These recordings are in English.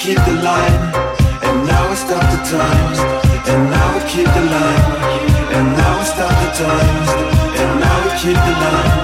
keep the line, and now we stop the times. And now we keep the line, and now we stop the times. And now we keep the line.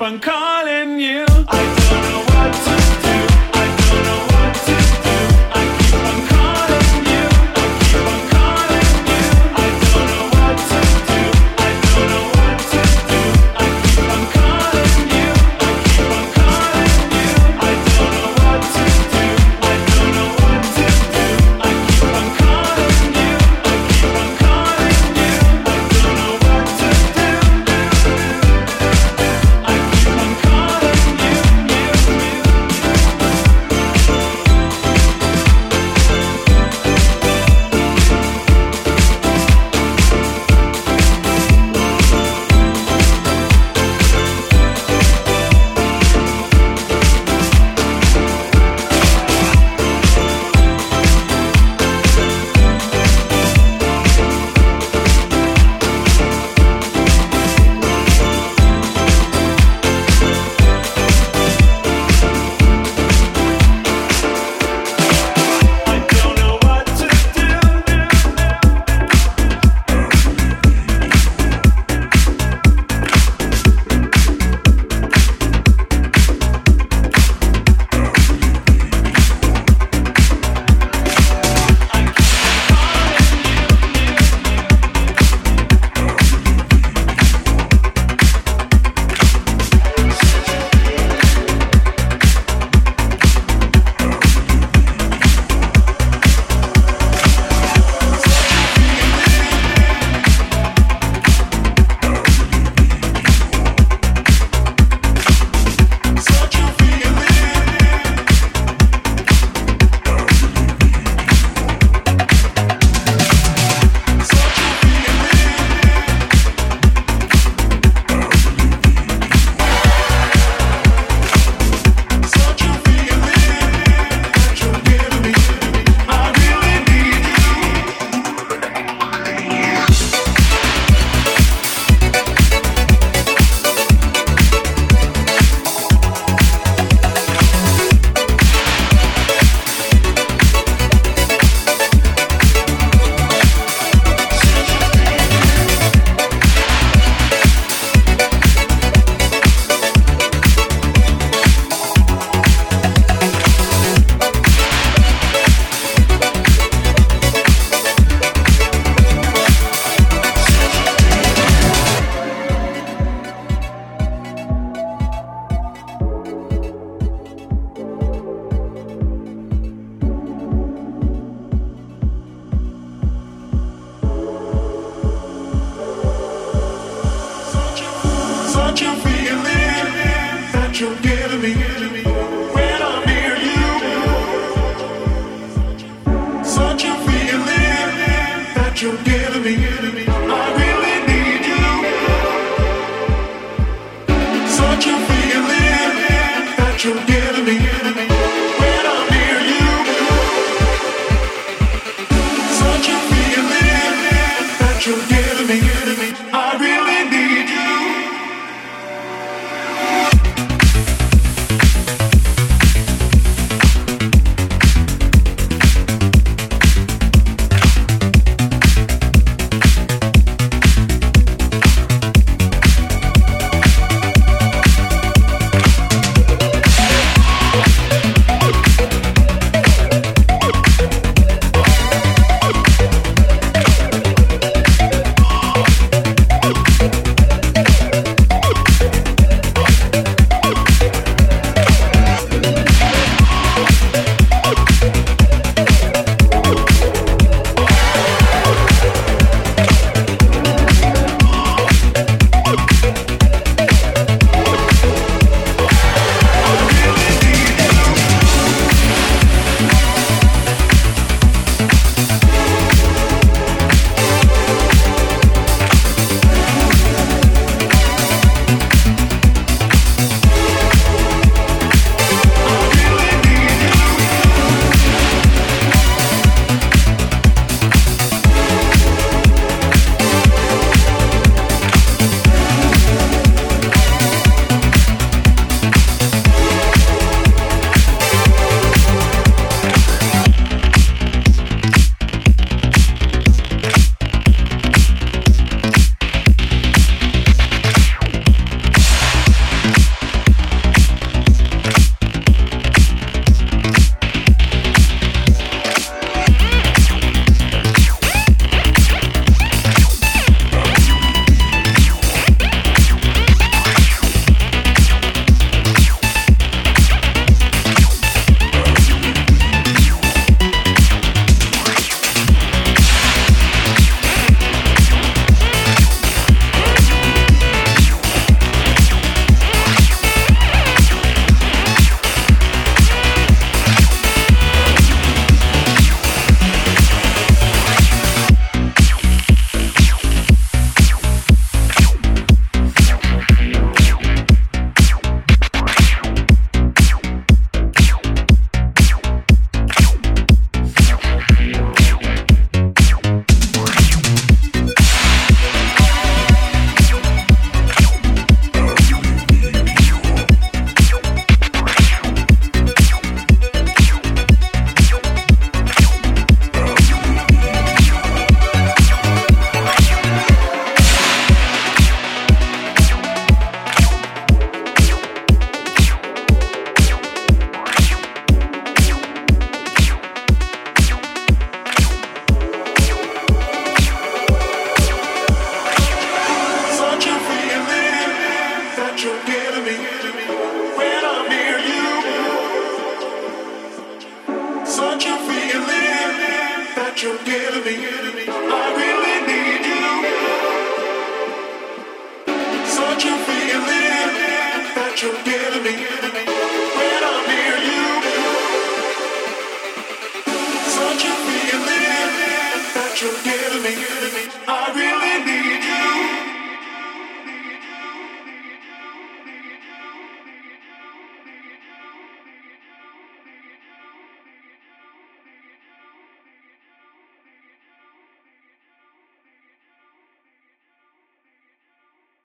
Keep on calling